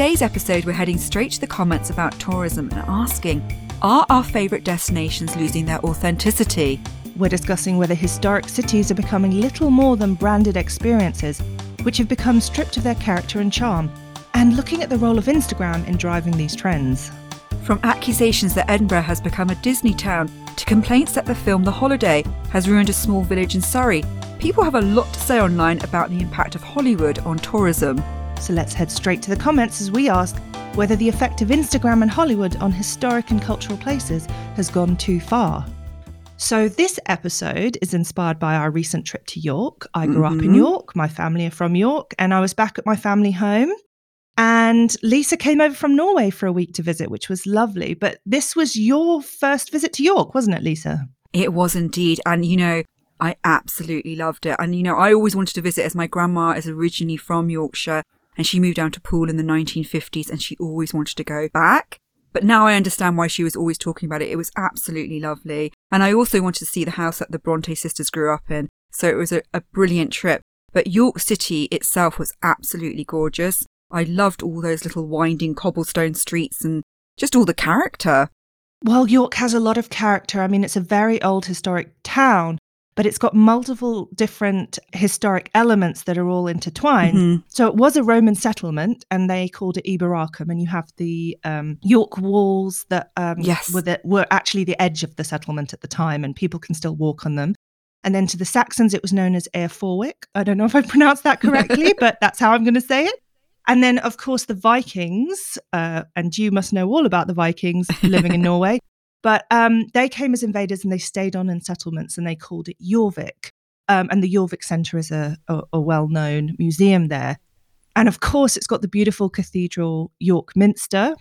today's episode, we're heading straight to the comments about tourism and asking Are our favourite destinations losing their authenticity? We're discussing whether historic cities are becoming little more than branded experiences, which have become stripped of their character and charm, and looking at the role of Instagram in driving these trends. From accusations that Edinburgh has become a Disney town to complaints that the film The Holiday has ruined a small village in Surrey, people have a lot to say online about the impact of Hollywood on tourism. So let's head straight to the comments as we ask whether the effect of Instagram and Hollywood on historic and cultural places has gone too far. So, this episode is inspired by our recent trip to York. I grew mm-hmm. up in mm-hmm. York, my family are from York, and I was back at my family home. And Lisa came over from Norway for a week to visit, which was lovely. But this was your first visit to York, wasn't it, Lisa? It was indeed. And, you know, I absolutely loved it. And, you know, I always wanted to visit as my grandma is originally from Yorkshire and she moved down to Poole in the 1950s and she always wanted to go back. But now I understand why she was always talking about it. It was absolutely lovely. And I also wanted to see the house that the Bronte sisters grew up in. So it was a, a brilliant trip. But York City itself was absolutely gorgeous. I loved all those little winding cobblestone streets and just all the character. Well, York has a lot of character. I mean, it's a very old historic town, but it's got multiple different historic elements that are all intertwined. Mm-hmm. So it was a Roman settlement, and they called it Eboracum. And you have the um, York walls that um, yes. were, the, were actually the edge of the settlement at the time, and people can still walk on them. And then to the Saxons, it was known as Eoforwic. I don't know if I pronounced that correctly, but that's how I'm going to say it. And then, of course, the Vikings, uh, and you must know all about the Vikings living in Norway. But um, they came as invaders and they stayed on in settlements and they called it Jorvik. Um, and the Jorvik Centre is a, a, a well known museum there. And of course, it's got the beautiful cathedral York Minster,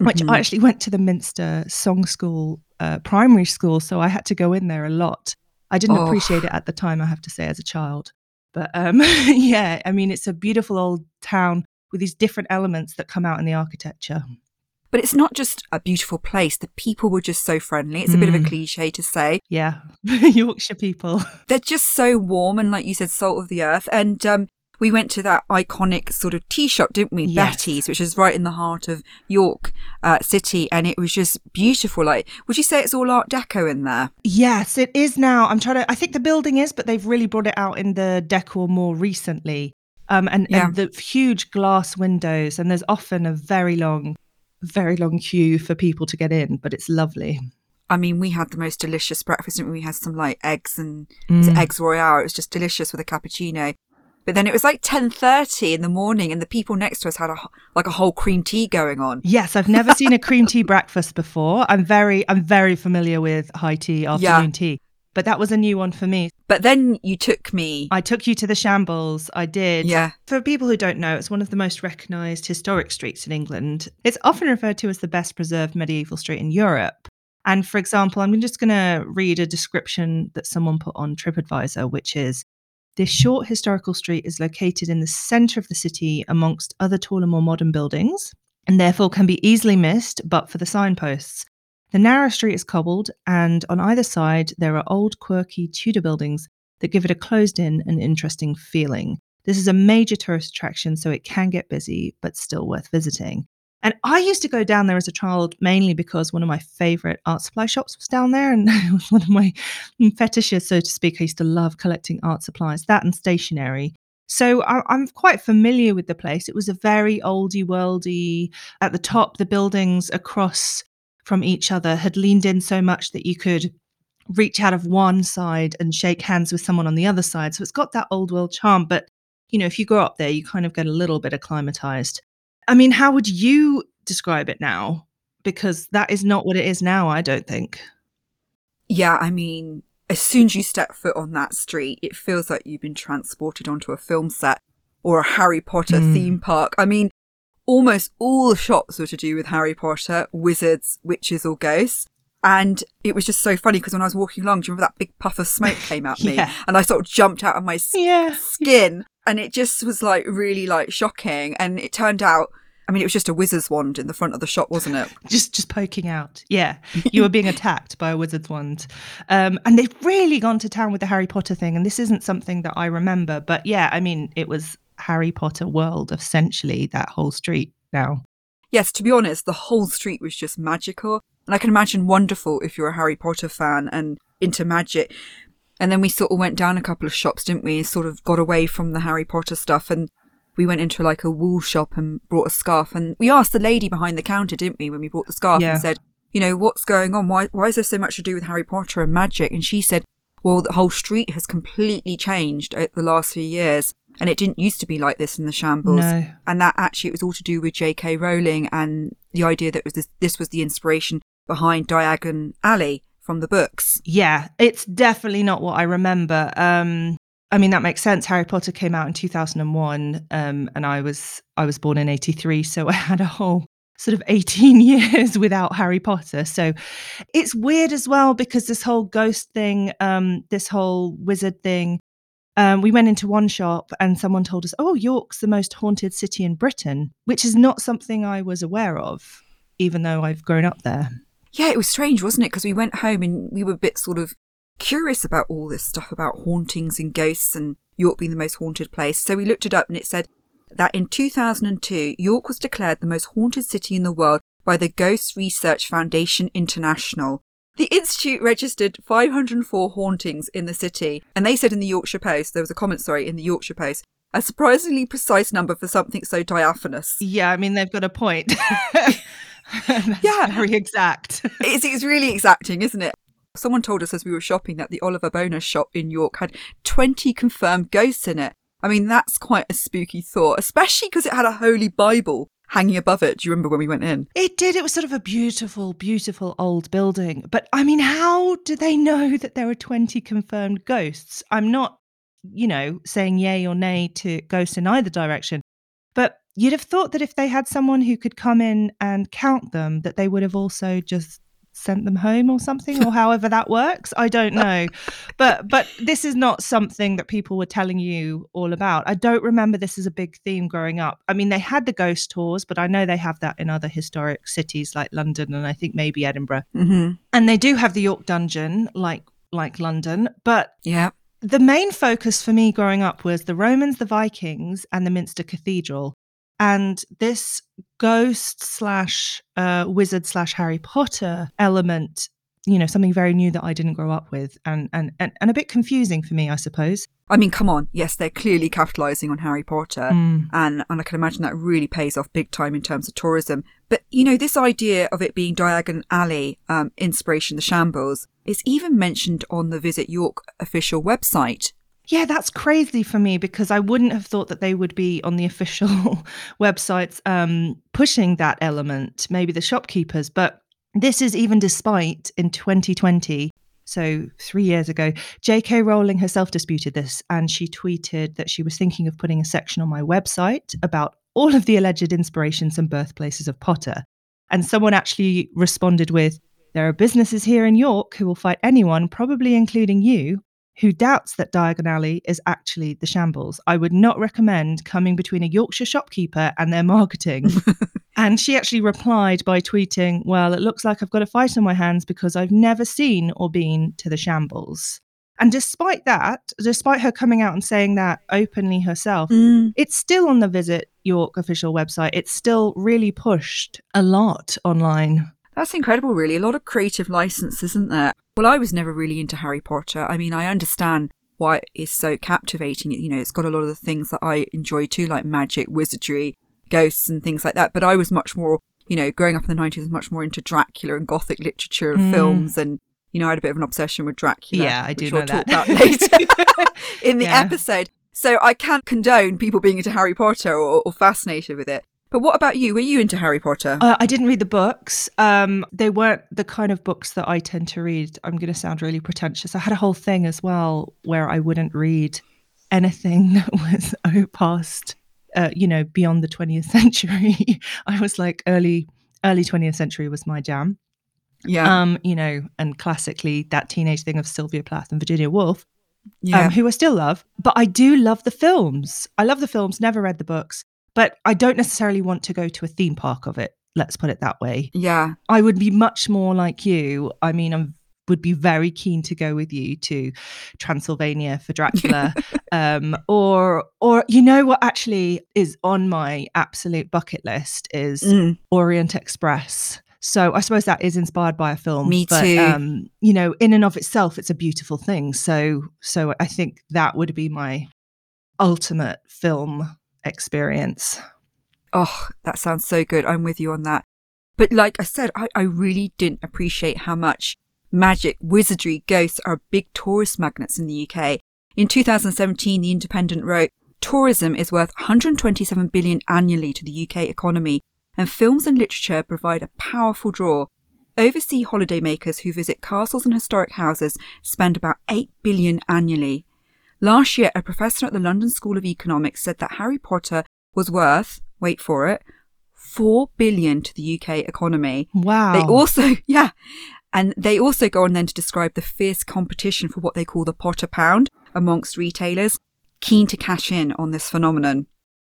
which mm-hmm. I actually went to the Minster Song School uh, primary school. So I had to go in there a lot. I didn't oh. appreciate it at the time, I have to say, as a child. But um, yeah, I mean, it's a beautiful old town with these different elements that come out in the architecture. But it's not just a beautiful place. The people were just so friendly. It's a mm. bit of a mm. cliche to say. Yeah. Yorkshire people. They're just so warm and, like you said, salt of the earth. And um, we went to that iconic sort of tea shop, didn't we? Yes. Betty's, which is right in the heart of York uh, City. And it was just beautiful. Like, would you say it's all Art Deco in there? Yes, it is now. I'm trying to, I think the building is, but they've really brought it out in the decor more recently. Um, and, yeah. and the huge glass windows, and there's often a very long very long queue for people to get in, but it's lovely. I mean, we had the most delicious breakfast. We had some like eggs and mm. eggs royale. It was just delicious with a cappuccino. But then it was like ten thirty in the morning, and the people next to us had a like a whole cream tea going on. Yes, I've never seen a cream tea breakfast before. I'm very I'm very familiar with high tea afternoon yeah. tea but that was a new one for me. But then you took me. I took you to the Shambles. I did. Yeah. For people who don't know, it's one of the most recognised historic streets in England. It's often referred to as the best preserved medieval street in Europe. And for example, I'm just going to read a description that someone put on TripAdvisor, which is this short historical street is located in the centre of the city amongst other taller, more modern buildings, and therefore can be easily missed but for the signposts. The narrow street is cobbled, and on either side there are old, quirky Tudor buildings that give it a closed in and interesting feeling. This is a major tourist attraction, so it can get busy, but still worth visiting. And I used to go down there as a child mainly because one of my favorite art supply shops was down there. And it was one of my fetishes, so to speak. I used to love collecting art supplies, that and stationery. So I, am quite familiar with the place. It was a very oldie worldy. At the top, the buildings across from each other had leaned in so much that you could reach out of one side and shake hands with someone on the other side. So it's got that old world charm. But, you know, if you grow up there, you kind of get a little bit acclimatized. I mean, how would you describe it now? Because that is not what it is now, I don't think. Yeah, I mean, as soon as you step foot on that street, it feels like you've been transported onto a film set or a Harry Potter mm. theme park. I mean, almost all the shops were to do with Harry Potter, wizards, witches, or ghosts. And it was just so funny because when I was walking along, do you remember that big puff of smoke came at me? yeah. And I sort of jumped out of my yeah. skin. And it just was like really like shocking. And it turned out, I mean, it was just a wizard's wand in the front of the shop, wasn't it? just just poking out. Yeah. You were being attacked by a wizard's wand. Um, and they've really gone to town with the Harry Potter thing. And this isn't something that I remember. But yeah, I mean, it was Harry Potter world, essentially, that whole street. now. Yes, to be honest, the whole street was just magical. And I can imagine wonderful if you're a Harry Potter fan and into magic. And then we sort of went down a couple of shops, didn't we? Sort of got away from the Harry Potter stuff and we went into like a wool shop and brought a scarf. And we asked the lady behind the counter, didn't we, when we bought the scarf Yeah. and said, you know, what's going on? Why, why is there so much to do with Harry Potter and magic? And she said, well, the whole street has completely changed over the last few years. And it didn't used to be like this in the shambles No. and that actually it was all to do with J.K. Rowling and the idea that it was this, this was the inspiration behind Diagon Alley from the books. Yeah, it's definitely not what I remember. Um, I mean, that makes sense. Harry Potter came out in 2001, um, and I was I was born in 83, so I had a whole sort of 18 years without Harry Potter. So it's weird as well because this whole ghost thing, um, this whole wizard thing. Um, we went into one shop and someone told us, "Oh, York's the most haunted city in Britain," which is not something I was aware of, even though I've grown up there. Yeah, it was strange, wasn't it? Because we went home and we were a bit sort of curious about all this stuff about hauntings and ghosts and York being the most haunted place. So we looked it up and it said that in 2002, York was declared the most haunted city in the world by the Ghost Research Foundation International. The Institute registered 504 hauntings in the city, and they said in the Yorkshire Post, there was a comment, sorry, in the Yorkshire Post, a surprisingly precise number for something so diaphanous. Yeah, I mean they've got a point. Yeah. very exact. It's, it's really exacting, isn't it? Someone told us as we were shopping that the Oliver Bonas shop in York had 20 confirmed ghosts in it. I mean, that's quite a spooky thought, especially because it had a holy Bible hanging above it. Do you remember when we went in? It did. It was sort of a beautiful, beautiful old building. But I mean, how do they know that there are 20 confirmed ghosts? I'm not, you know, saying yay or nay to ghosts in either direction. But you'd have thought that if they had someone who could come in and count them, that they would have also just sent them home or something or however that works i don't know but but this is not something that people were telling you all about i don't remember this as a big theme growing up i mean they had the ghost tours but i know they have that in other historic cities like london and i think maybe edinburgh Mm-hmm. and they do have the york dungeon like like london but Yeah. the main focus for me growing up was the Romans, the Vikings, and the Minster Cathedral. And this ghost slash uh, wizard slash Harry Potter element, you know, something very new that I didn't grow up with and, and, and, and a bit confusing for me, I suppose. I mean, come on. Yes, they're clearly capitalizing on Harry Potter. Mm. And, and I can imagine that really pays off big time in terms of tourism. But, you know, this idea of it being Diagon Alley, um, inspiration, the shambles, is even mentioned on the Visit York official website. Yeah, that's crazy for me because I wouldn't have thought that they would be on the official websites um, pushing that element, maybe the shopkeepers. But this is even despite in 2020, so three years ago, J.K. Rowling herself disputed this and she tweeted that she was thinking of putting a section on my website about all of the alleged inspirations and birthplaces of Potter. And someone actually responded with, There are businesses here in York who will fight anyone, probably including you, who doubts that Diagon Alley is actually the shambles. I would not recommend coming between a Yorkshire shopkeeper and their marketing. and she actually replied by tweeting, Well, it looks like I've got a fight on my hands because I've never seen or been to the shambles. And despite that, despite her coming out and saying that openly herself, Mm. it's still on the Visit York official website. It's still really pushed a lot online. That's incredible, really. A lot of creative license, isn't there? Well, I was never really into Harry Potter. I mean, I understand why it is so captivating. You know, it's got a lot of the things that I enjoy too, like magic, wizardry, ghosts, and things like that. But I was much more, you know, growing up in the 90s, much more into Dracula and Gothic literature and Mm. films. And, you know, I had a bit of an obsession with Dracula. Yeah, I do which know we'll talk that. about later in the Yeah. episode. So I can't condone people being into Harry Potter or, or fascinated with it. But what about you? Were you into Harry Potter? Uh, I didn't read the books. Um, they weren't the kind of books that I tend to read. I'm going to sound really pretentious. I had a whole thing as well where I wouldn't read anything that was oh, past, uh, you know, beyond the 20th century. I was like early, early 20th century was my jam. yeah. Um, you know, and classically that teenage thing of Sylvia Plath and Virginia Woolf, yeah. um, who I still love. But I do love the films. I love the films. Never read the books, but I don't necessarily want to go to a theme park of it. Let's put it that way. yeah. I would be much more like you. I mean, I'm would be very keen to go with you to Transylvania for Dracula. um, or or you know what actually is on my absolute bucket list is Mm. Orient Express. So I suppose that is inspired by a film. Me but, too. Um, you know, in and of itself, it's a beautiful thing. So so I think that would be my ultimate film experience. Oh, that sounds so good. I'm with you on that. But like I said, I, I really didn't appreciate how much magic, wizardry, ghosts are big tourist magnets in the UK. In 2017, The Independent wrote, tourism is worth 127 billion annually to the UK economy, and films and literature provide a powerful draw. Overseas holidaymakers who visit castles and historic houses spend about 8 billion annually. Last year, a professor at the London School of Economics said that Harry Potter was worth, wait for it, 4 billion to the UK economy. Wow. They also, yeah, and they also go on then to describe the fierce competition for what they call the Potter pound amongst retailers, keen to cash in on this phenomenon.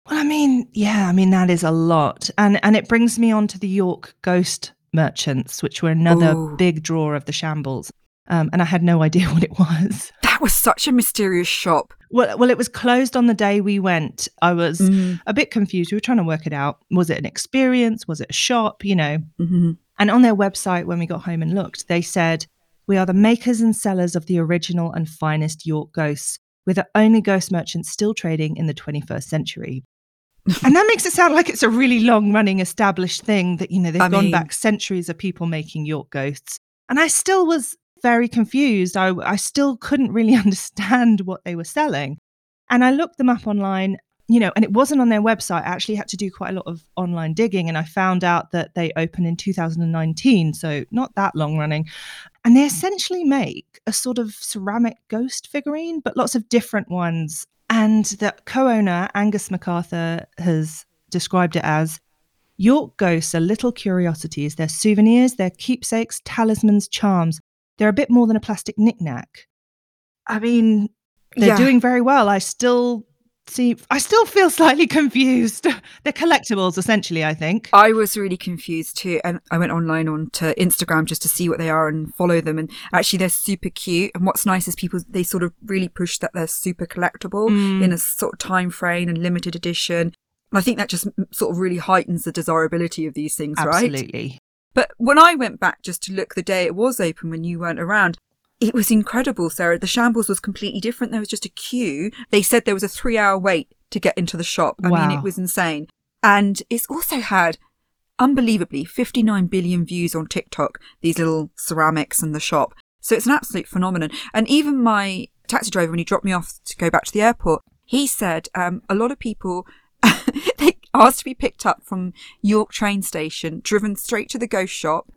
Well, I mean, yeah, I mean that is a lot, and and it brings me on to the York Ghost Merchants, which were another Ooh. big draw of the shambles. Um, and I had no idea what it was. That was such a mysterious shop. Well, well, it was closed on the day we went. I was Mm, a bit confused. We were trying to work it out. Was it an experience? Was it a shop? You know. mhm. And on their website, when we got home and looked, they said, We are the makers and sellers of the original and finest York ghosts. We're the only ghost merchants still trading in the 21st century. and that makes it sound like it's a really long running established thing that, you know, they've I gone mean- back centuries of people making York ghosts. And I still was very confused. I, I still couldn't really understand what they were selling. And I looked them up online you know, and it wasn't on their website. I actually had to do quite a lot of online digging, and I found out that they opened in 2019, so not that long running. And they mm. essentially make a sort of ceramic ghost figurine, but lots of different ones. And the co owner, Angus MacArthur, has described it as York ghosts are little curiosities. They're souvenirs, they're keepsakes, talismans, charms. They're a bit more than a plastic knickknack. I mean, they're Yeah. doing very well. I still see, I still feel slightly confused. They're collectibles, essentially, I think. I was really confused too, and I went online onto Instagram just to see what they are and follow them. And actually, they're super cute. And what's nice is people they sort of really push that they're super collectible Mm. in a sort of time frame and limited edition. And I think that just sort of really heightens the desirability of these things, right? Absolutely. But when I went back just to look the day it was open when you weren't around, it was incredible, Sarah. The shambles was completely different. There was just a queue. They said there was a three hour wait to get into the shop. I mean, it was insane. And it's also had unbelievably 59 billion views on TikTok, these little ceramics and the shop. So it's an absolute phenomenon. And even my taxi driver, when he dropped me off to go back to the airport, he said um, a lot of people they asked to be picked up from York train station, driven straight to the ghost shop,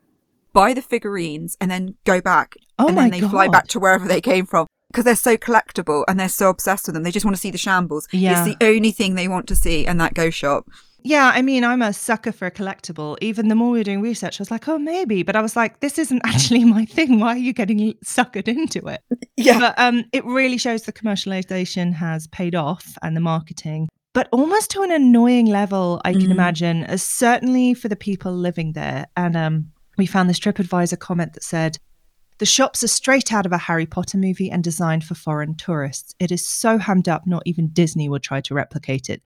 buy the figurines, and then go back. Oh and my then they fly back to wherever they came from. Because they're so collectible and they're so obsessed with them. They just want to see the shambles. Yeah. It's the only thing they want to see and that ghost shop. Yeah, I mean, I'm a sucker for a collectible. Even the more we were doing research, I was like, oh, maybe. But I was like, this isn't actually my thing. Why are you getting suckered into it? Yeah. But um, it really shows the commercialization has paid off and the marketing, but almost to an annoying level, I can Mm. imagine, as certainly for the people living there. And um, we found this TripAdvisor comment that said, the shops are straight out of a Harry Potter movie and designed for foreign tourists. It is so hammed up, not even Disney would try to replicate it.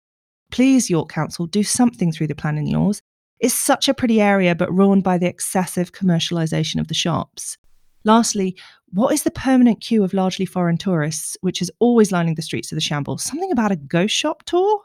Please, York Council, do something through the planning laws. It's such a pretty area, but ruined by the excessive commercialisation of the shops. Lastly, what is the permanent queue of largely foreign tourists, which is always lining the streets of the shambles? Something about a ghost shop tour?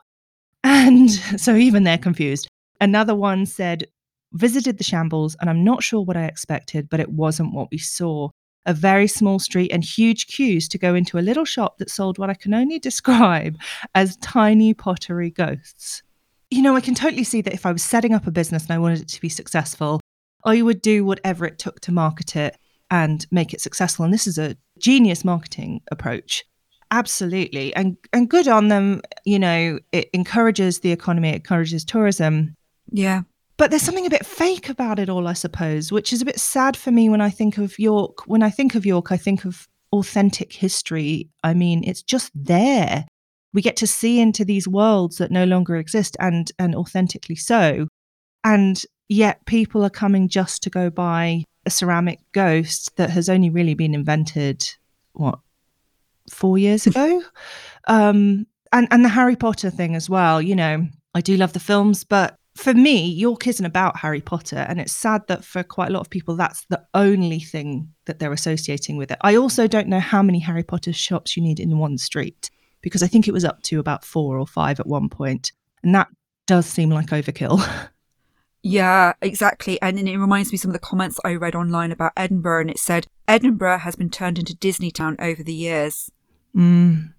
And so even they're confused. Another one said, visited the shambles, and I'm not sure what I expected, but it wasn't what we saw. A very small street and huge queues to go into a little shop that sold what I can only describe as tiny pottery ghosts. You know, I can totally see that if I was setting up a business and I wanted it to be successful, I would do whatever it took to market it and make it successful. And this is a genius marketing approach. Absolutely. And and good on them, you know, it encourages the economy, it encourages tourism. Yeah. But there's something a bit fake about it all, I suppose, which is a bit sad for me when I think of York. When I think of York, I think of authentic history. I mean, it's just there. We get to see into these worlds that no longer exist and and authentically so. And yet people are coming just to go buy a ceramic ghost that has only really been invented, what, four years ago? um, and, and the Harry Potter thing as well. You know, I do love the films, but for me, York isn't about Harry Potter. And it's sad that for quite a lot of people, that's the only thing that they're associating with it. I also don't know how many Harry Potter shops you need in one street because I think it was up to about four or five at one point, And that does seem like overkill. Yeah, exactly. And it reminds me of some of the comments I read online about Edinburgh, and it said Edinburgh has been turned into Disney Town over the years. Mm.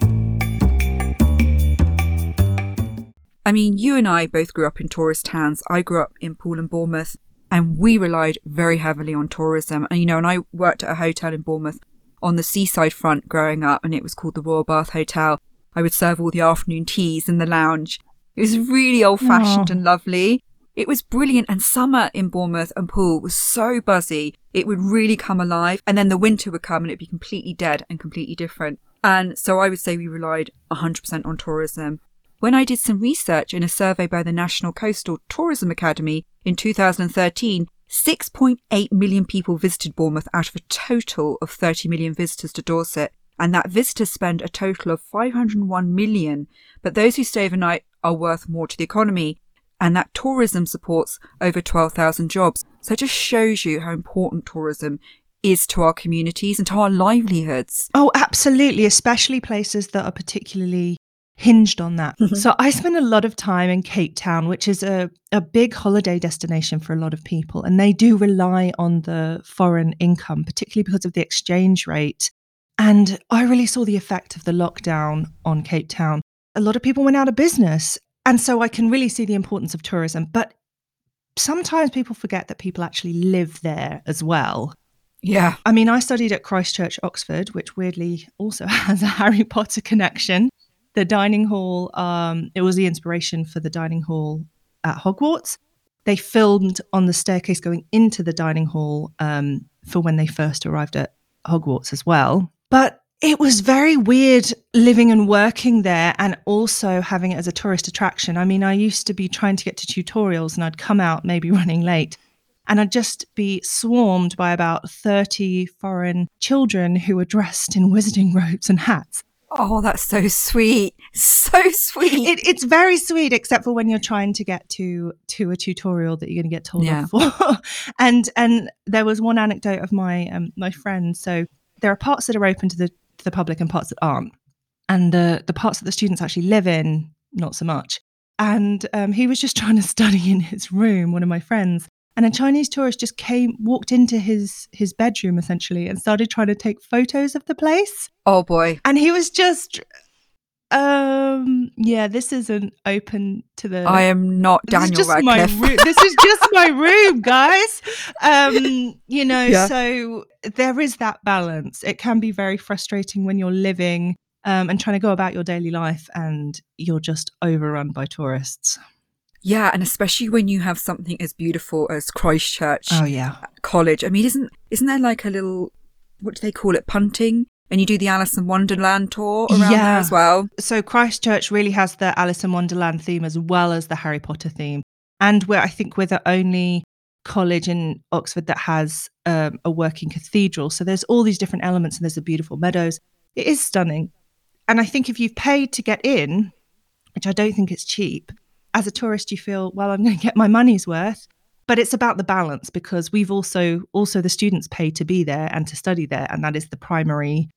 I mean, you and I both grew up in tourist towns. I grew up in Poole and Bournemouth, and we relied very heavily on tourism. And, you know, and I worked at a hotel in Bournemouth on the seaside front growing up, and it was called the Royal Bath Hotel. I would serve all the afternoon teas in the lounge. It was really old fashioned and lovely. It was brilliant, and summer in Bournemouth and Poole was so buzzy. It would really come alive, and then the winter would come and it'd be completely dead and completely different. And so I would say we relied 100% on tourism. When I did some research in a survey by the National Coastal Tourism Academy in 2013, 6.8 million people visited Bournemouth out of a total of 30 million visitors to Dorset. And that visitors spend a total of 501 million. But those who stay overnight are worth more to the economy. And that tourism supports over 12,000 jobs. So it just shows you how important tourism is to our communities and to our livelihoods. Oh, absolutely. Especially places that are particularly hinged on that. Mm-hmm. So I spend a lot of time in Cape Town, which is a, a big holiday destination for a lot of people. And they do rely on the foreign income, particularly because of the exchange rate. And I really saw the effect of the lockdown on Cape Town. A lot of people went out of business. And so I can really see the importance of tourism. But sometimes people forget that people actually live there as well. Yeah. I mean, I studied at Christ Church, Oxford, which weirdly also has a Harry Potter connection the dining hall, um, it was the inspiration for the dining hall at Hogwarts. They filmed on the staircase going into the dining hall um, for when they first arrived at Hogwarts as well. But it was very weird living and working there and also having it as a tourist attraction. I mean, I used to be trying to get to tutorials and I'd come out maybe running late and I'd just be swarmed by about 30 foreign children who were dressed in wizarding robes and hats. Oh, that's so sweet. So sweet. It, it's very sweet, except for when you're trying to get to to a tutorial that you're going to get told yeah. off for. and and there was one anecdote of my um, my friend. So there are parts that are open to the the public and parts that aren't. And the the parts that the students actually live in, not so much. And um, he was just trying to study in his room. One of my friends, and a Chinese tourist just came, walked into his his bedroom essentially, and started trying to take photos of the place. Oh boy! And he was just, um, yeah, this isn't open to the. I am not Daniel this is just Radcliffe. My this is just my room, guys. Um, you know, yeah. so there is that balance. It can be very frustrating when you're living um, and trying to go about your daily life, and you're just overrun by tourists. Yeah, and especially when you have something as beautiful as Christ Church oh, yeah. College. I mean, isn't isn't there like a little what do they call it, punting? And you do the Alice in Wonderland tour around yeah. there as well. So Christ Church really has the Alice in Wonderland theme as well as the Harry Potter theme. And we're I think we're the only college in Oxford that has um, a working cathedral. So there's all these different elements and there's the beautiful meadows. It is stunning. And I think if you've paid to get in, which I don't think it's cheap, as a tourist you feel well i'm going to get my money's worth but it's about the balance because we've also also the students pay to be there and to study there and that is the primary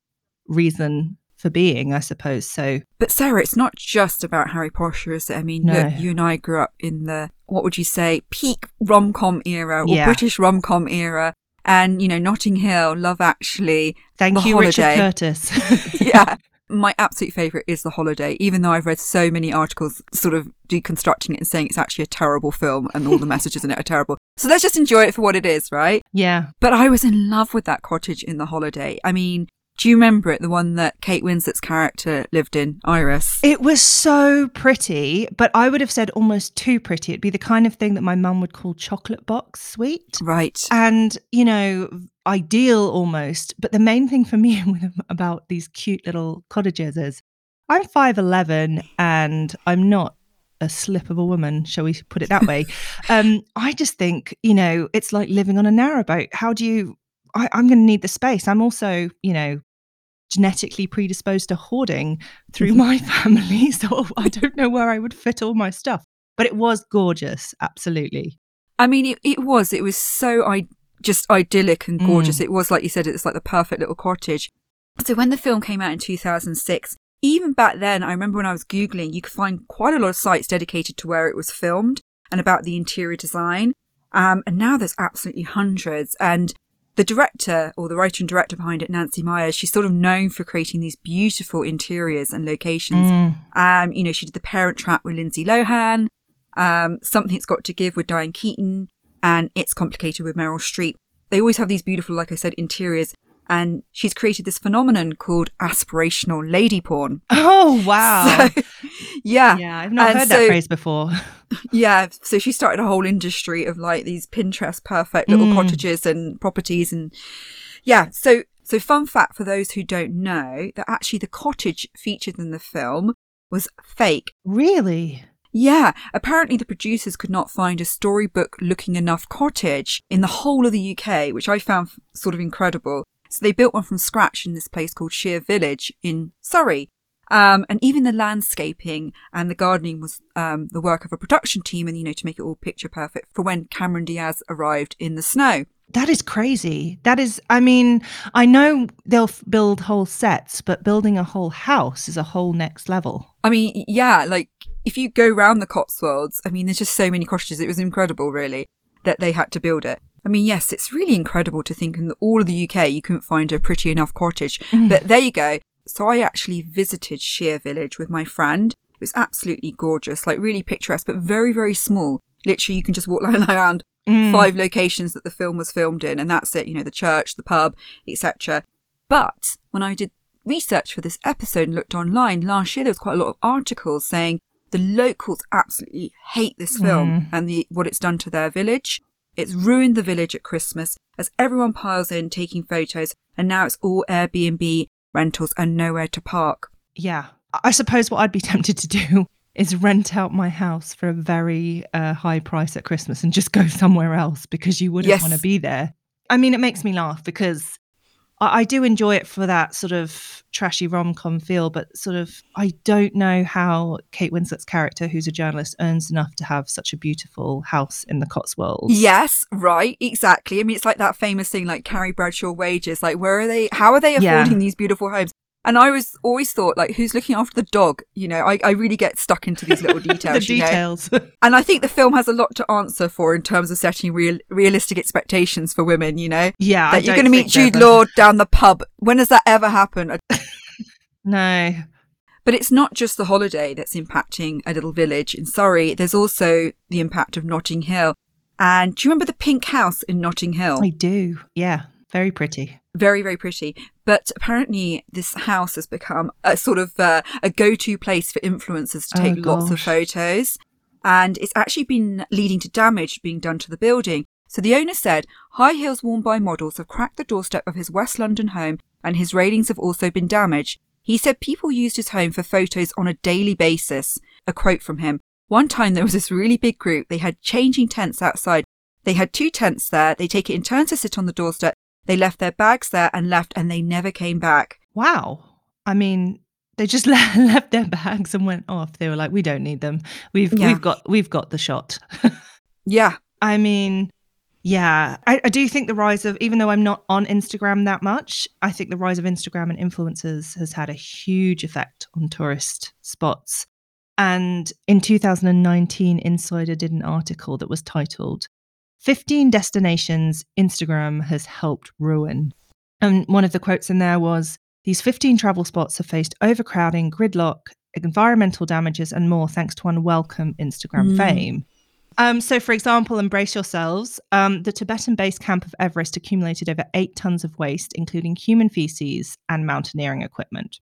reason for being i suppose so but sarah it's not just about harry potter is it i mean no. look you and i grew up in the what would you say peak rom-com era or yeah. british rom-com era and you know notting hill love actually thank you holiday. richard curtis yeah my absolute favorite is The Holiday, even though I've read so many articles sort of deconstructing it and saying it's actually a terrible film and all the messages in it are terrible. So let's just enjoy it for what it is, right? Yeah. But I was in love with that cottage in The Holiday. I mean, do you remember it? The one that Kate Winslet's character lived in, Iris? It was so pretty, but I would have said almost too pretty. It'd be the kind of thing that my mum would call chocolate box sweet. Right. And, you know, ideal almost. But the main thing for me about these cute little cottages is I'm 5'11 and I'm not a slip of a woman, shall we put it that way? um, I just think, you know, it's like living on a narrowboat. How do you? I, I'm going to need the space. I'm also, you know, genetically predisposed to hoarding through my family, so I don't know where I would fit all my stuff. But it was gorgeous, absolutely. I mean, it, it was. It was so I just idyllic and gorgeous. Mm. It was like you said. It's like the perfect little cottage. So when the film came out in 2006, even back then, I remember when I was googling, you could find quite a lot of sites dedicated to where it was filmed and about the interior design. Um, and now there's absolutely hundreds. And the director or the writer and director behind it, Nancy Meyers, she's sort of known for creating these beautiful interiors and locations. Mm. Um, you know, she did The Parent Trap with Lindsay Lohan, um, Something's Got to Give with Diane Keaton, and It's Complicated with Meryl Streep. They always have these beautiful, like I said, interiors. And she's created this phenomenon called aspirational lady porn. Oh wow! So, yeah, yeah, I've not And heard so- that phrase before. yeah. So she started a whole industry of like these Pinterest perfect little Mm. cottages and properties, and yeah. So so fun fact for those who don't know that actually the cottage featured in the film was fake. really? Yeah, apparently the producers could not find a storybook looking enough cottage in the whole of the UK, which I found f- sort of incredible. So they built one from scratch in this place called Shere Village in Surrey. Um, and even the landscaping and the gardening was um, the work of a production team, and you know to make it all picture perfect for when Cameron Diaz arrived in the snow. That is crazy. That is, I mean, I know they'll f- build whole sets, but building a whole house is a whole next level. I mean, yeah, like if you go round the Cotswolds, I mean, there's just so many cottages. It was incredible, really, that they had to build it. I mean, yes, it's really incredible to think in all of the UK you couldn't find a pretty enough cottage. But there you go. So I actually visited Shere Village with my friend. It was absolutely gorgeous, like really picturesque, but very, very small. Literally, you can just walk around Mm. five locations that the film was filmed in, and that's it. You know, the church, the pub, etc. But when I did research for this episode and looked online last year, there was quite a lot of articles saying the locals absolutely hate this film Mm. and the what it's done to their village. It's ruined the village at Christmas as everyone piles in taking photos, and now it's all Airbnb rentals and nowhere to park. Yeah. I- I suppose what I'd be tempted to do is rent out my house for a very uh, high price I mean, it makes me laugh because I, do enjoy it for that sort of trashy rom com feel, but sort of, I don't know how Kate Winslet's character, who's a journalist, earns enough to have such a beautiful house in the Cotswolds. Yes, right, exactly. I mean, it's like that famous thing, like Carrie Bradshaw wages. Like, where are they? How are they Yeah. affording these beautiful homes? And I was always thought, like, who's looking after the dog? You know, I, I really get stuck into these little the details. know? details. And I think the film has a lot to answer for in terms of setting real, realistic expectations for women. You know, yeah. That you're going to meet Jude they're- Law down the pub. When does that ever happen? No. But it's not just the holiday that's impacting a little village in Surrey. There's also the impact of Notting Hill. And do you remember the pink house in Notting Hill? I do. Yeah. Very pretty. Very very pretty. But apparently this house has become a sort of uh, a go-to place for influencers to Oh, take lots of photos. And it's actually been leading to damage being done to the building. So the owner said high heels worn by models have cracked the doorstep of his west london home and his railings have also been damaged. He said people used his home for photos on a daily basis. A quote from him. One time there was this really big group. They had changing tents outside. They had two tents there. They take it in turns to sit on the doorstep they left their bags there and left, and they never came back. Wow. I mean, they just le- left their bags and went off. They were like, "We don't need them. We've Yeah. we've got we've got the shot." Yeah, I mean, yeah, I, I do think the rise of even though I'm not on Instagram that much, I think the rise of Instagram and influencers has had a huge effect on tourist spots. And in 2019, Insider did an article that was titled 15 Destinations Instagram Has Helped Ruin. And one of the quotes in there was These 15 travel spots have faced overcrowding, gridlock, environmental damages, and more thanks to unwelcome Instagram Mm. fame. Um, so, for example, embrace yourselves. Um, the Tibetan base camp of Everest accumulated over eight tons of waste, including human feces and mountaineering equipment,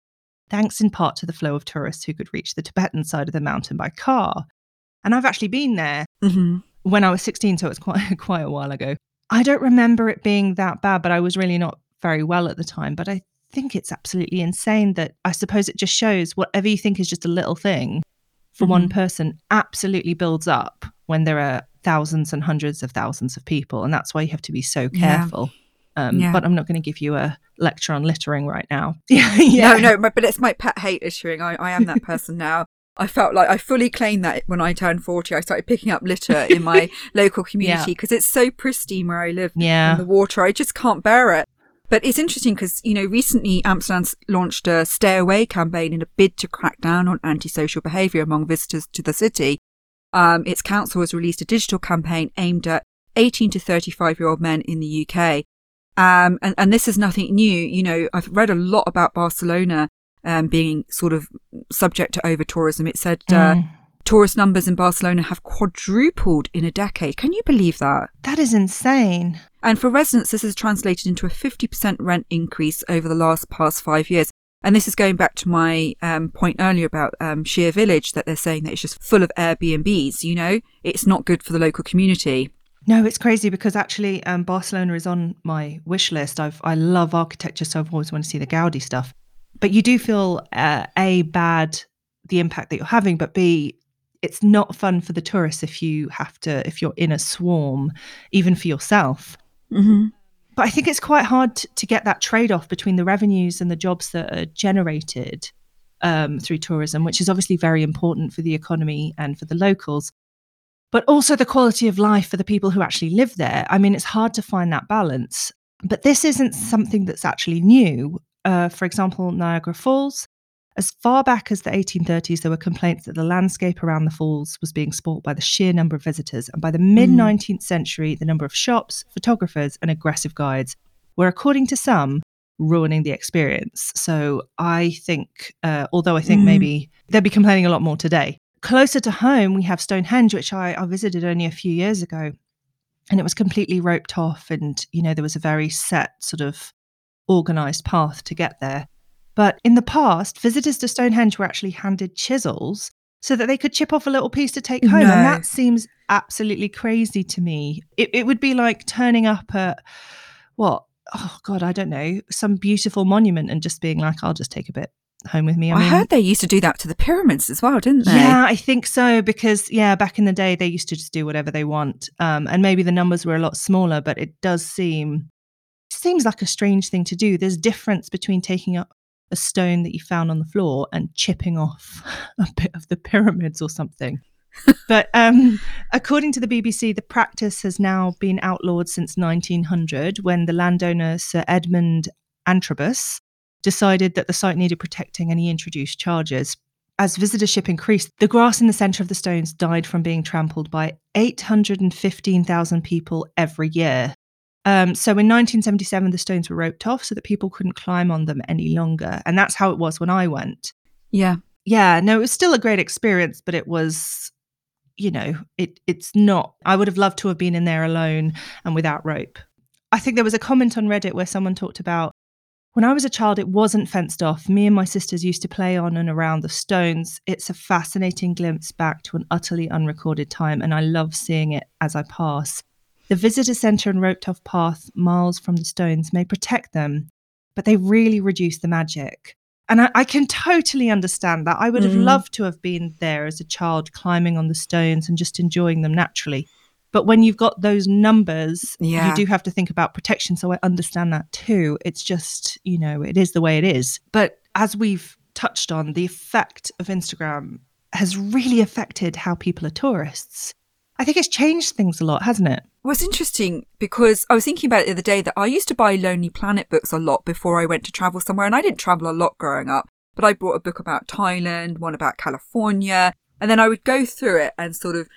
thanks in part to the flow of tourists who could reach the Tibetan side of the mountain by car. And I've actually been there hmm when I was 16, so it's quite quite a while ago. I don't remember it being that bad, but I was really not very well at the time. But I think it's absolutely insane that I suppose it just shows whatever you think is just a little thing for one Mhm. person absolutely builds up when there are thousands and hundreds of thousands of people. And that's why you have to be so Yeah. careful. Um, Yeah. But I'm not going to give you a lecture on littering right now. yeah. No, no, but it's my pet hate littering. I, I am that person now. I felt like I fully claimed that when I turned 40, I started picking up litter in my local community because it's so pristine where I live. Yeah. And the water, I just can't bear it. But it's interesting because, you know, recently Amsterdam's launched a stay away campaign in a bid to crack down on antisocial behaviour among visitors to the city. Um, its council has released a digital campaign aimed at 18 to 35 year old men in the UK. Um, and, and this is nothing new. You know, I've read a lot about Barcelona um, being sort of subject to over tourism. It said uh, Mm. tourist numbers in Barcelona have quadrupled in a decade. Can you believe that? That is insane. And for residents, this has translated into a 50% rent increase over the last past five years. And this is going back to my um, point earlier about um, Shere Village, that they're saying that it's just full of Airbnbs. You know, it's not good for the local community. No, it's crazy because actually um, Barcelona is on my wish list. I've I love architecture, so I've always wanted to see the Gaudi stuff. But you do feel uh, a bad the impact that you're having, but b it's not fun for the tourists if you have to if you're in a swarm, even for yourself. Mm-hmm. But I think it's quite hard t- to get that trade off between the revenues and the jobs that are generated um, through tourism, which is obviously very important for the economy and for the locals, but also the quality of life for the people who actually live there. I mean, it's hard to find that balance. But this isn't something that's actually new. Uh, for example, Niagara Falls. As far back as the 1830s, there were complaints that the landscape around the falls was being spoilt by the sheer number of visitors. And by the mid 19th century, the number of shops, photographers, and aggressive guides were, according to some, ruining the experience. So I think, uh, although I think Mm. maybe they'll be complaining a lot more today. Closer to home, we have Stonehenge, which I, I visited only a few years ago. And it was completely roped off. And, you know, there was a very set sort of organized path to get there. But in the past, visitors to Stonehenge were actually handed chisels so that they could chip off a little piece to take home. No. And that seems absolutely crazy to me. It, it would be like turning up at what? Oh, God, I don't know, some beautiful monument and just being like, I'll just take a bit home with me. I, heard they used to do that to the pyramids as well, didn't they? Yeah, I think so because yeah, back in the day they used to just do whatever they want, um, and maybe the numbers were a lot smaller, but it does seem seems like a strange thing to do. There's difference between taking up a stone that you found on the floor and chipping off a bit of the pyramids or something. but um, according to the BBC, the practice has now been outlawed since 1900 when the landowner Sir Edmund Antrobus decided that the site needed protecting and he introduced charges. As visitorship increased, the grass in the centre of the stones died from being trampled by 815,000 people every year. Um, so in 1977, the stones were roped off so that people couldn't climb on them any longer. And that's how it was when I went. Yeah. Yeah, no, it was still a great experience, but it was, you know, it it's not. I would have loved to have been in there alone and without rope. I think there was a comment on Reddit where someone talked about when I was a child, it wasn't fenced off. Me and my sisters used to play on and around the stones. It's a fascinating glimpse back to an utterly unrecorded time, and I love seeing it as I pass. The visitor centre and roped off path miles from the stones may protect them, but they really reduce the magic. And I, I can totally understand that. I would have Mm. loved to have been there as a child, climbing on the stones and just enjoying them naturally. But when you've got those numbers, Yeah. you do have to think about protection. So I understand that too. It's just, you know, it is the way it is. But as we've touched on, the effect of Instagram has really affected how people are tourists. I think it's changed things a lot, hasn't it? Well, it's interesting because I was thinking about it the other day that I used to buy Lonely Planet books a lot before I went to travel somewhere, and I didn't travel a lot growing up. But I bought a book about Thailand, one about California, and then I would go through it and sort of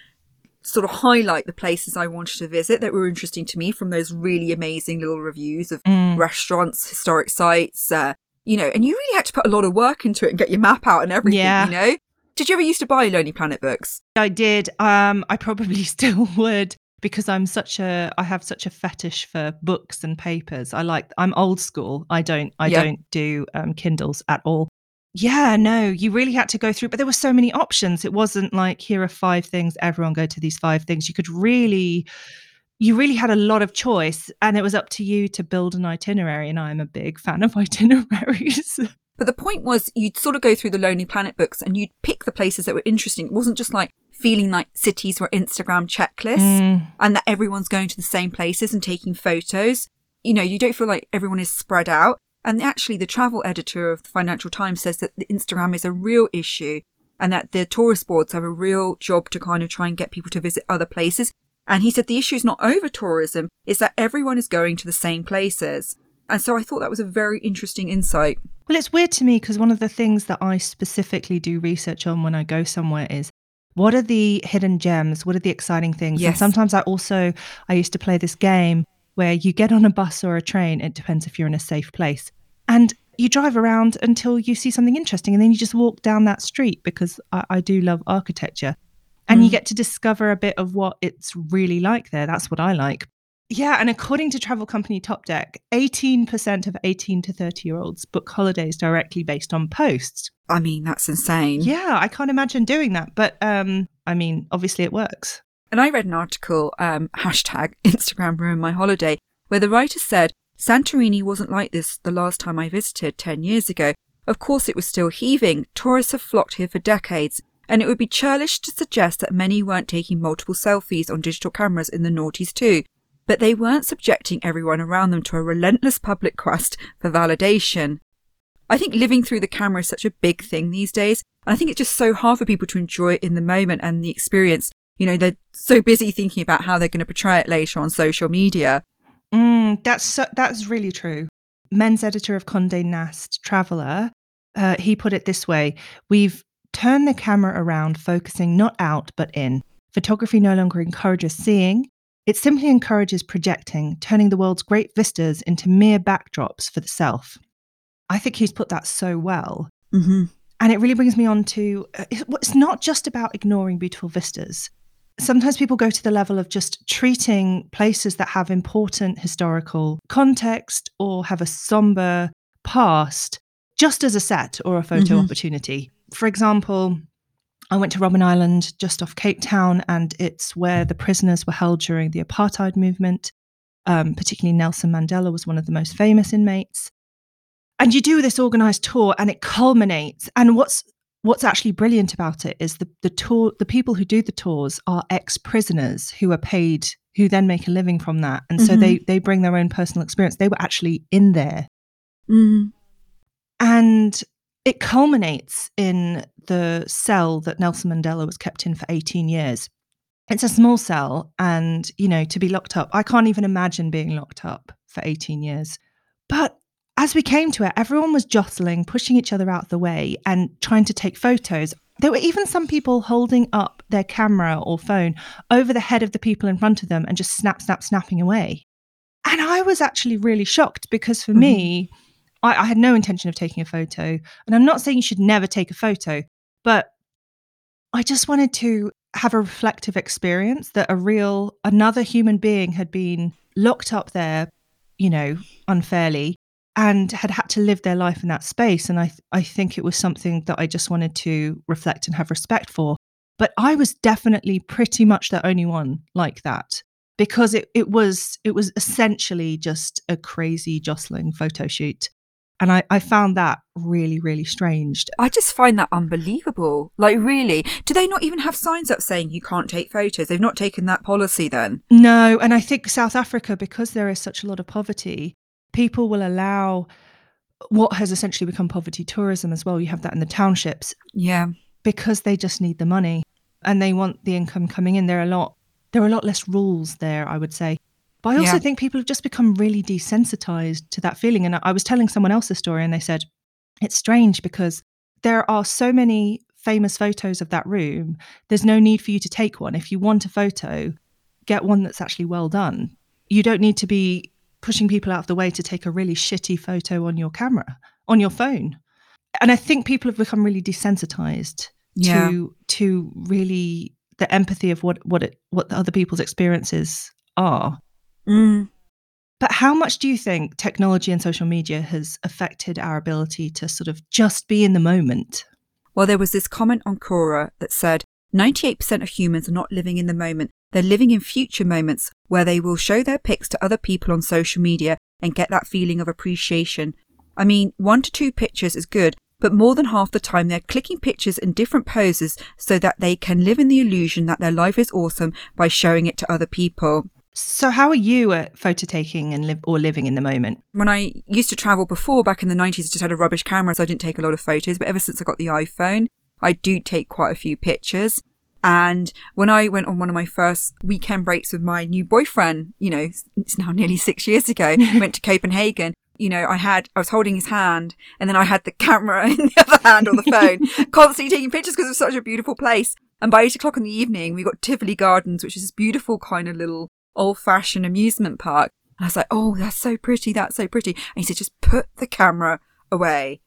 sort of highlight the places I wanted to visit that were interesting to me from those really amazing little reviews of restaurants, historic sites, uh, you know, and you really had to put a lot of work into it and get your map out and everything, Yeah. you know? Did you ever used to buy Lonely Planet books? I did. Um, I probably still would because I'm such a I have such a fetish for books and papers. I like I'm old school. I don't I Yeah. don't do um, Kindles at all. Yeah, no, you really had to go through, but there were so many options. It wasn't like here are five things, everyone go to these five things. You could really you really had a lot of choice and it was up to you to build an itinerary and I'm a big fan of itineraries. But the point was, you'd sort of go through the Lonely Planet books and you'd pick the places that were interesting. It wasn't just like feeling like cities were Instagram checklists Mm. and that everyone's going to the same places and taking photos. You know, you don't feel like everyone is spread out. And actually, the travel editor of the Financial Times says that the Instagram is a real issue and that the tourist boards have a real job to kind of try and get people to visit other places. And he said the issue is not over tourism, it's that everyone is going to the same places. And so I thought that was a very interesting insight. Well, it's weird to me because one of the things that I specifically do research on when I go somewhere is what are the hidden gems? What are the exciting things? And sometimes I also I used to play this game where you get on a bus or a train. It depends if you're in a safe place, and you drive around until you see something interesting, and then you just walk down that street because I, I do love architecture, and you Mm. get to discover a bit of what it's really like there. That's what I like. Yeah, and according to travel company Top Deck, 18% of 18 to 30 year olds book holidays directly based on posts. I mean, that's insane. Yeah, I can't imagine doing that, but um I mean, obviously it works. And I read an article, um, hashtag Instagram ruined my holiday, where the writer said Santorini wasn't like this the last time I visited 10 years ago. Of course, it was still heaving. Tourists have flocked here for decades, and it would be churlish to suggest that many weren't taking multiple selfies on digital cameras in the noughties too. But they weren't subjecting everyone around them to a relentless public quest for validation. I think living through the camera is such a big thing these days. And I think it's just so hard for people to enjoy it in the moment and the experience. You know, they're so busy thinking about how they're going to portray it later on social media. Mm, that's so, that's really true. Men's editor of Condé Nast Traveler, uh, he put it this way: We've turned the camera around, focusing not out but in. Photography no longer encourages seeing; it simply encourages projecting, turning the world's great vistas into mere backdrops for the self. I think he's put that so well. Mm-hmm. And it really brings me on to uh, it's not just about ignoring beautiful vistas. Sometimes people go to the level of just treating places that have important historical context or have a somber past just as a set or a photo Mhm. opportunity. For example, I went to Robben Island just off Cape Town, and it's where the prisoners were held during the apartheid movement. Um, particularly Nelson Mandela was one of the most famous inmates and you do this organized tour and it culminates and what's what's actually brilliant about it is the the tour the people who do the tours are ex-prisoners who are paid who then make a living from that and so Mhm. they they bring their own personal experience they were actually in there Mm. and it culminates in the cell that Nelson Mandela was kept in for 18 years. It's a small cell and you know to be locked up i can't even imagine being locked up for 18 years. But as we came to it everyone was jostling pushing each other out the way and trying to take photos. There were even some people holding up their camera or phone over the head of the people in front of them and just snap snap snapping away. And i was actually really shocked because for mm-hmm. me I, I had no intention of taking a photo and i'm not saying you should never take a photo but I just wanted to have a reflective experience that a real another human being had been locked up there, you know, unfairly and had had to live their life in that space and I I think it was something that I just wanted to reflect and have respect for. But I was definitely pretty much the only one like that because it it was it was essentially just a crazy jostling photo shoot. And I, I found that really, really strange. I just find that unbelievable. Like, really? Do they not even have signs up saying you can't take photos? They've not taken that policy then. No, and I think South Africa, because there is such a lot of poverty, people will allow what has essentially become poverty tourism as well. You have that in the townships Yeah. because they just need the money and they want the income coming in. There are a lot there are a lot less rules there, I would say. But I also Yeah. think people have just become really desensitized to that feeling. And I- was telling someone else a story and they said, it's strange because there are so many famous photos of that room. There's no need for you to take one. If you want a photo, get one that's actually well done. You don't need to be pushing people out of the way to take a really shitty photo on your camera, on your phone. And I think people have become really desensitized Yeah. to to really the empathy of what what it what the other people's experiences are. Mm. But how much do you think technology and social media has affected our ability to sort of just be in the moment? Well, there was this comment on Quora that said 98% of humans are not living in the moment. They're living in future moments where they will show their pics to other people on social media and get that feeling of appreciation. I mean, one to two pictures is good, but more than half the time they're clicking pictures in different poses so that they can live in the illusion that their life is awesome by showing it to other people. So, how are you at photo taking and live or living in the moment? When I used to travel before, back in the 90s, I just had a rubbish camera, so I didn't take a lot of photos. But ever since I got the iPhone, I do take quite a few pictures. And when I went on one of my first weekend breaks with my new boyfriend, you know, it's now nearly six years ago, went to Copenhagen. You know, I had, I was holding his hand and then I had the camera in the other hand or the phone, constantly taking pictures because it was such a beautiful place. And by eight o'clock in the evening, we got Tivoli Gardens, which is this beautiful kind of little old fashioned amusement park. And I was like, oh, that's so pretty. That's so pretty. And he said, just put the camera away.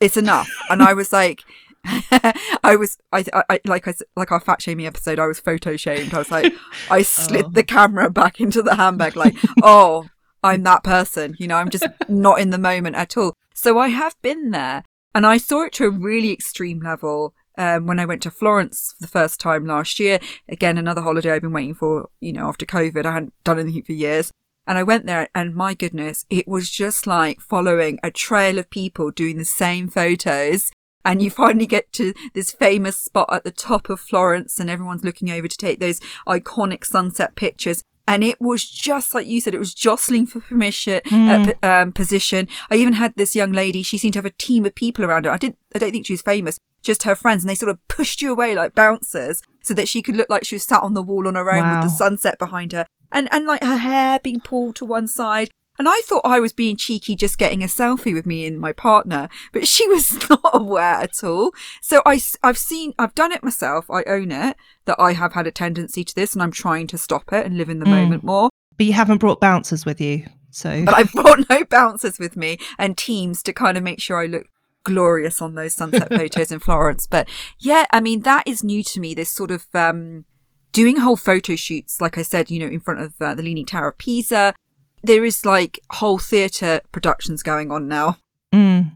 It's enough. and I was like, I was, I, I, like I, like our fat shaming episode, I was photo shamed. I was like, I slid oh. the camera back into the handbag, like, oh, I'm that person. You know, I'm just not in the moment at all. So I have been there and I saw it to a really extreme level um, when I went to Florence for the first time last year. Again, another holiday I've been waiting for, you know, after COVID. I hadn't done anything for years. And I went there and my goodness, it was just like following a trail of people doing the same photos. And you finally get to this famous spot at the top of Florence and everyone's looking over to take those iconic sunset pictures and it was just like you said, it was jostling for permission, mm. uh, um, position. I even had this young lady. She seemed to have a team of people around her. I didn't, I don't think she was famous, just her friends, and they sort of pushed you away like bouncers, so that she could look like she was sat on the wall on her own wow. with the sunset behind her, and and like her hair being pulled to one side. And I thought I was being cheeky, just getting a selfie with me and my partner, but she was not aware at all. So I, I've seen, I've done it myself. I own it that I have had a tendency to this and I'm trying to stop it and live in the mm. moment more. But you haven't brought bouncers with you. So, but I've brought no bouncers with me and teams to kind of make sure I look glorious on those sunset photos in Florence. But yeah, I mean, that is new to me. This sort of, um, doing whole photo shoots, like I said, you know, in front of uh, the Leaning Tower of Pisa, there is like whole theatre productions going on now. Mm.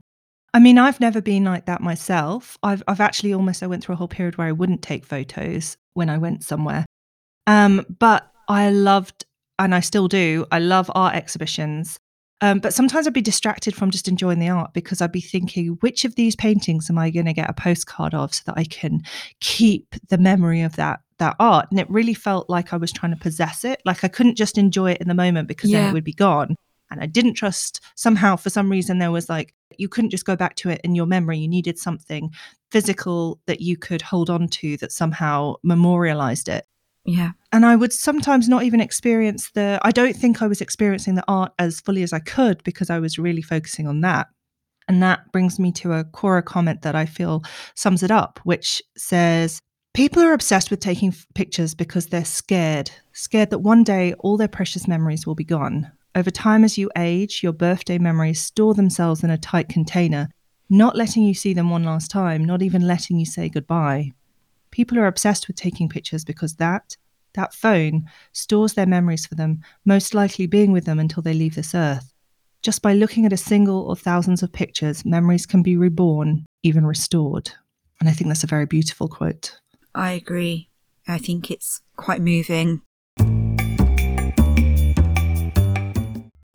I mean, I've never been like that myself. I've I've actually almost I went through a whole period where I wouldn't take photos when I went somewhere. Um, but I loved, and I still do. I love art exhibitions. Um, but sometimes I'd be distracted from just enjoying the art because I'd be thinking, which of these paintings am I going to get a postcard of so that I can keep the memory of that that art? And it really felt like I was trying to possess it. Like I couldn't just enjoy it in the moment because yeah. then it would be gone. And I didn't trust somehow for some reason there was like you couldn't just go back to it in your memory. You needed something physical that you could hold on to that somehow memorialized it. Yeah. And I would sometimes not even experience the, I don't think I was experiencing the art as fully as I could because I was really focusing on that. And that brings me to a Quora comment that I feel sums it up, which says, People are obsessed with taking f- pictures because they're scared, scared that one day all their precious memories will be gone. Over time, as you age, your birthday memories store themselves in a tight container, not letting you see them one last time, not even letting you say goodbye. People are obsessed with taking pictures because that, that phone, stores their memories for them, most likely being with them until they leave this earth. Just by looking at a single or thousands of pictures, memories can be reborn, even restored. And I think that's a very beautiful quote. I agree. I think it's quite moving.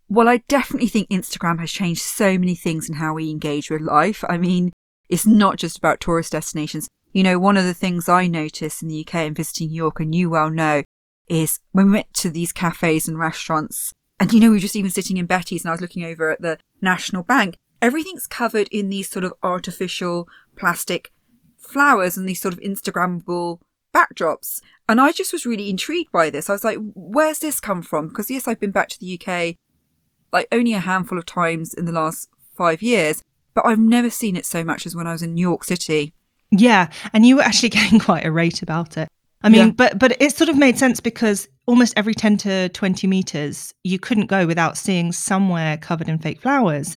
Well, I definitely think Instagram has changed so many things in how we engage with life. I mean, it's not just about tourist destinations. You know, one of the things I noticed in the UK and visiting York, and you well know, is when we went to these cafes and restaurants, and you know, we were just even sitting in Betty's and I was looking over at the National Bank, everything's covered in these sort of artificial plastic flowers and these sort of Instagrammable backdrops. And I just was really intrigued by this. I was like, where's this come from? Because yes, I've been back to the UK like only a handful of times in the last five years, but I've never seen it so much as when I was in New York City. Yeah, and you were actually getting quite irate about it. I mean, yeah. but but it sort of made sense because almost every 10 to 20 meters you couldn't go without seeing somewhere covered in fake flowers.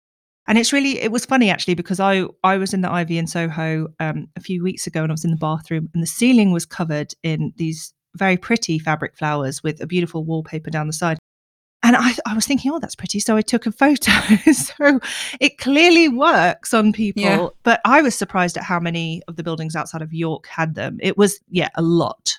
And it's really it was funny actually because I I was in the Ivy in Soho um, a few weeks ago and I was in the bathroom and the ceiling was covered in these very pretty fabric flowers with a beautiful wallpaper down the side. And I, I was thinking, oh, that's pretty. So I took a photo. so it clearly works on people. Yeah. But I was surprised at how many of the buildings outside of York had them. It was, yeah, a lot.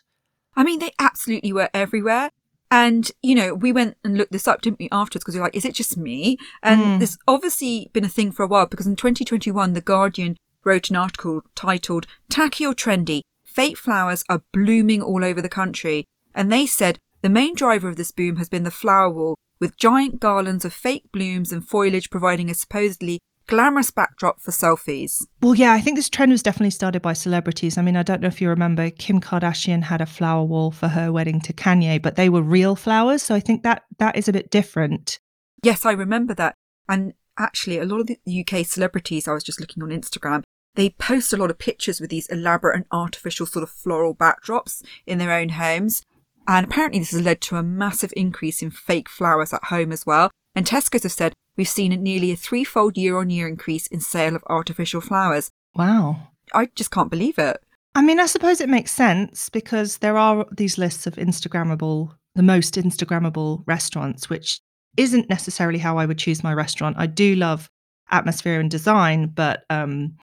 I mean, they absolutely were everywhere. And, you know, we went and looked this up, didn't we, afterwards? Because we are like, is it just me? And Mm. there's obviously been a thing for a while because in 2021, The Guardian wrote an article titled Tacky or Trendy? Fake flowers are blooming all over the country. And they said the main driver of this boom has been the flower wall, with giant garlands of fake blooms and foliage providing a supposedly glamorous backdrop for selfies. Well, yeah, I think this trend was definitely started by celebrities. I mean, I don't know if you remember, Kim Kardashian had a flower wall for her wedding to Kanye, but they were real flowers. So I think that that is a bit different. Yes, I remember that. And actually, a lot of the UK celebrities, I was just looking on Instagram, they post a lot of pictures with these elaborate and artificial sort of floral backdrops in their own homes. And apparently, this has led to a massive increase in fake flowers at home as well. And Tesco's have said we've seen nearly a threefold year on year increase in sale of artificial flowers. Wow. I just can't believe it. I mean, I suppose it makes sense because there are these lists of Instagrammable, the most Instagrammable restaurants, which isn't necessarily how I would choose my restaurant. I do love atmosphere and design, but um,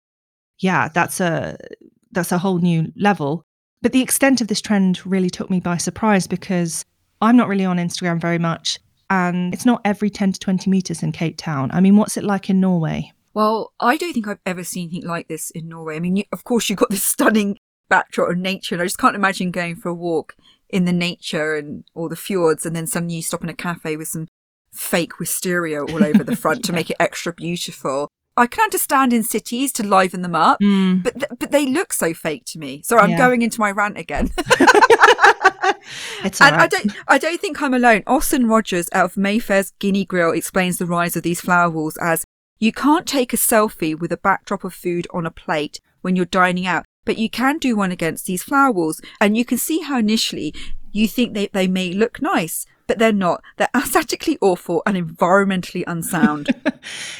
yeah, that's a that's a whole new level. But the extent of this trend really took me by surprise because I'm not really on Instagram very much, and it's not every 10 to 20 meters in Cape Town. I mean, what's it like in Norway? Well, I don't think I've ever seen anything like this in Norway. I mean, you, of course, you've got this stunning backdrop of nature, and I just can't imagine going for a walk in the nature and all the fjords, and then suddenly you stop in a cafe with some fake wisteria all over the front to make it extra beautiful. I can understand in cities to liven them up, Mm. but th- but they look so fake to me. Sorry, I'm Yeah. going into my rant again. it's And all I don't, I don't think I'm alone. Oisín Rogers out of Mayfair's Guinea Grill explains the rise of these flower walls as you can't take a selfie with a backdrop of food on a plate when you're dining out, but you can do one against these flower walls. And you can see how initially you think they, they may look nice, but they're not. They're aesthetically awful and environmentally unsound.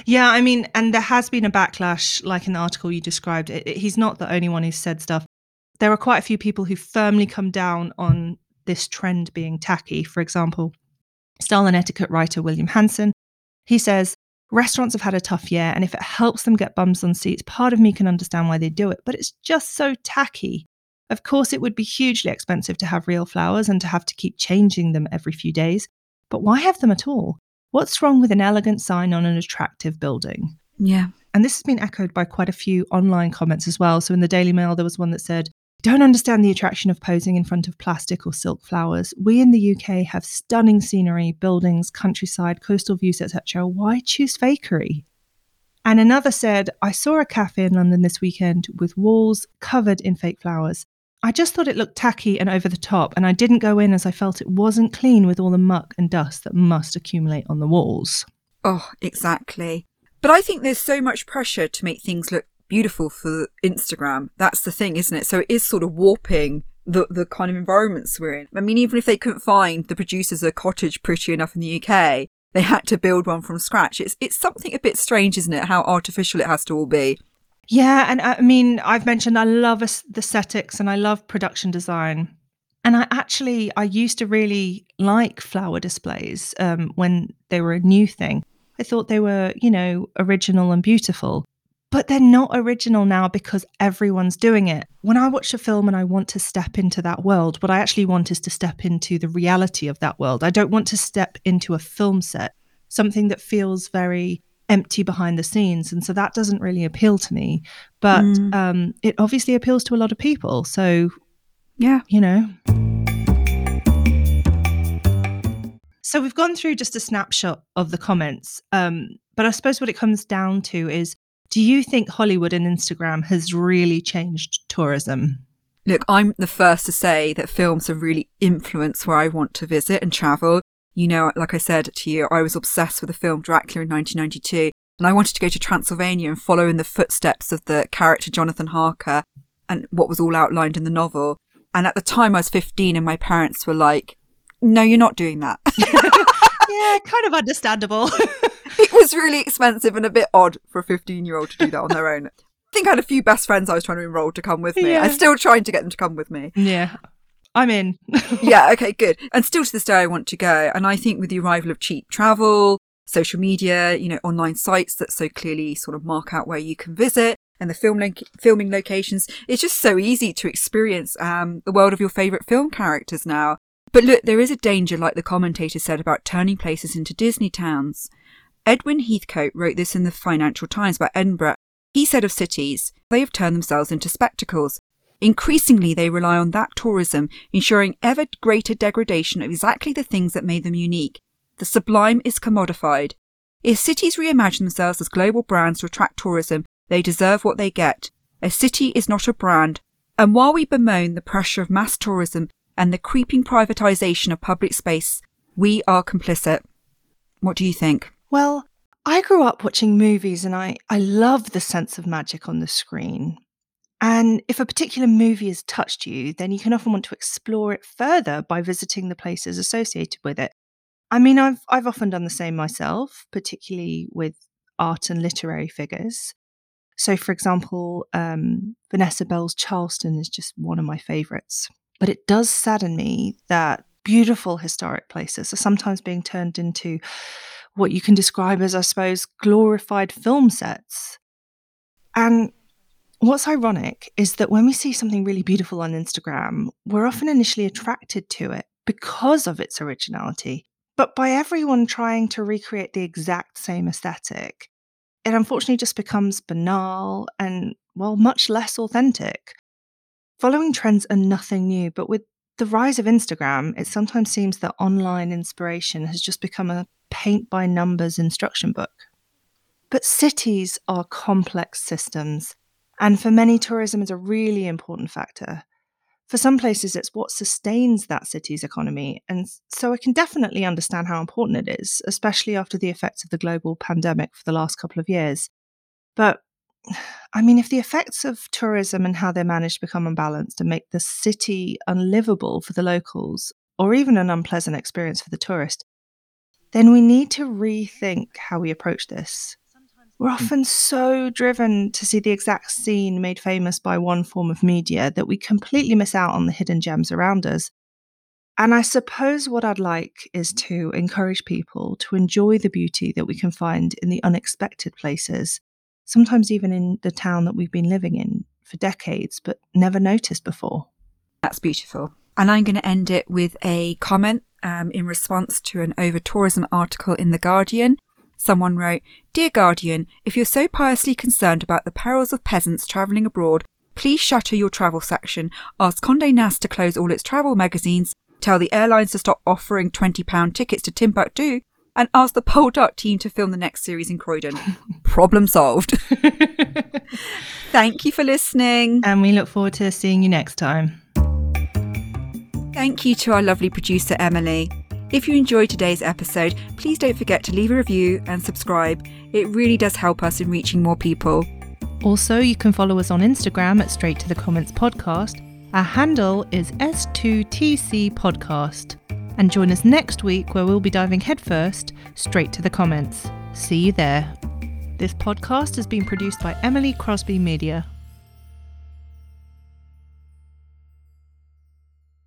Yeah, I mean, and there has been a backlash, like in the article you described. It, it- he's not the only one who's said stuff. There are quite a few people who firmly come down on this trend being tacky. For example, style and etiquette writer William Hanson. He says, Restaurants have had a tough year, and if it helps them get bums on seats, part of me can understand why they do it, but it's just so tacky. Of course, it would be hugely expensive to have real flowers and to have to keep changing them every few days, but why have them at all? What's wrong with an elegant sign on an attractive building? yeah. And this has been echoed by quite a few online comments as well. So in the Daily Mail, there was one that said, Don't understand the attraction of posing in front of plastic or silk flowers. We in the UK have stunning scenery, buildings, countryside, coastal views, etc. Why choose fakery? And another said, I saw a cafe in London this weekend with walls covered in fake flowers. I just thought it looked tacky and over the top, and I didn't go in as I felt it wasn't clean with all the muck and dust that must accumulate on the walls. Oh, exactly. But I think there's so much pressure to make things look beautiful for Instagram. That's the thing, isn't it? So it is sort of warping the the kind of environments we're in. I mean, even if they couldn't find the producers a cottage pretty enough in the UK, they had to build one from scratch. It's it's something a bit strange, isn't it? How artificial it has to all be. Yeah, and I mean, I've mentioned I love aes- the aesthetics and I love production design. And I actually, I used to really like flower displays um, when they were a new thing. I thought they were, you know, original and beautiful. But they're not original now because everyone's doing it. When I watch a film and I want to step into that world, what I actually want is to step into the reality of that world. I don't want to step into a film set, something that feels very empty behind the scenes. And so that doesn't really appeal to me. But Mm. um, it obviously appeals to a lot of people. So, Yeah. you know. So we've gone through just a snapshot of the comments. Um, but I suppose what it comes down to is do you think Hollywood and Instagram has really changed tourism? Look, I'm the first to say that films have really influenced where I want to visit and travel. You know, like I said to you, I was obsessed with the film Dracula in 1992, and I wanted to go to Transylvania and follow in the footsteps of the character Jonathan Harker and what was all outlined in the novel. And at the time, I was 15, and my parents were like, no, you're not doing that. yeah, kind of understandable. it was really expensive and a bit odd for a 15 year old to do that on their own. I think I had a few best friends I was trying to enroll to come with me. Yeah. I'm still trying to get them to come with me. yeah, I'm in. yeah, okay, good. And still to this day, I want to go. And I think with the arrival of cheap travel, social media, you know, online sites that so clearly sort of mark out where you can visit and the film lo- filming locations, it's just so easy to experience um, the world of your favorite film characters now. But look, there is a danger, like the commentator said, about turning places into Disney towns. Edwin Heathcote wrote this in the Financial Times about Edinburgh. He said of cities, they have turned themselves into spectacles. Increasingly, they rely on that tourism, ensuring ever greater degradation of exactly the things that made them unique. The sublime is commodified. If cities reimagine themselves as global brands to attract tourism, they deserve what they get. A city is not a brand. And while we bemoan the pressure of mass tourism and the creeping privatisation of public space, we are complicit. What do you think? Well, I grew up watching movies and I, I love the sense of magic on the screen. And if a particular movie has touched you, then you can often want to explore it further by visiting the places associated with it. I mean, I've I've often done the same myself, particularly with art and literary figures. So, for example, um, Vanessa Bell's Charleston is just one of my favourites. But it does sadden me that beautiful historic places are sometimes being turned into what you can describe as, I suppose, glorified film sets. And what's ironic is that when we see something really beautiful on Instagram, we're often initially attracted to it because of its originality. But by everyone trying to recreate the exact same aesthetic, it unfortunately just becomes banal and, well, much less authentic. Following trends are nothing new, but with the rise of Instagram, it sometimes seems that online inspiration has just become a paint by numbers instruction book. But cities are complex systems, and for many, tourism is a really important factor. For some places, it's what sustains that city's economy, and so I can definitely understand how important it is, especially after the effects of the global pandemic for the last couple of years. But I mean, if the effects of tourism and how they're managed become unbalanced and make the city unlivable for the locals, or even an unpleasant experience for the tourist, then we need to rethink how we approach this. We're often so driven to see the exact scene made famous by one form of media that we completely miss out on the hidden gems around us. And I suppose what I'd like is to encourage people to enjoy the beauty that we can find in the unexpected places, sometimes even in the town that we've been living in for decades but never noticed before. That's beautiful. And I'm going to end it with a comment um, in response to an over tourism article in The Guardian. Someone wrote, Dear Guardian, if you're so piously concerned about the perils of peasants travelling abroad, please shutter your travel section, ask Condé Nast to close all its travel magazines, tell the airlines to stop offering £20 tickets to Timbuktu, and ask the Poldark team to film the next series in Croydon. Problem solved. Thank you for listening. And we look forward to seeing you next time. Thank you to our lovely producer, Emily. If you enjoyed today's episode, please don't forget to leave a review and subscribe. It really does help us in reaching more people. Also, you can follow us on Instagram at Straight to the Comments Podcast. Our handle is S2TC Podcast. And join us next week where we'll be diving headfirst straight to the comments. See you there. This podcast has been produced by Emily Crosby Media.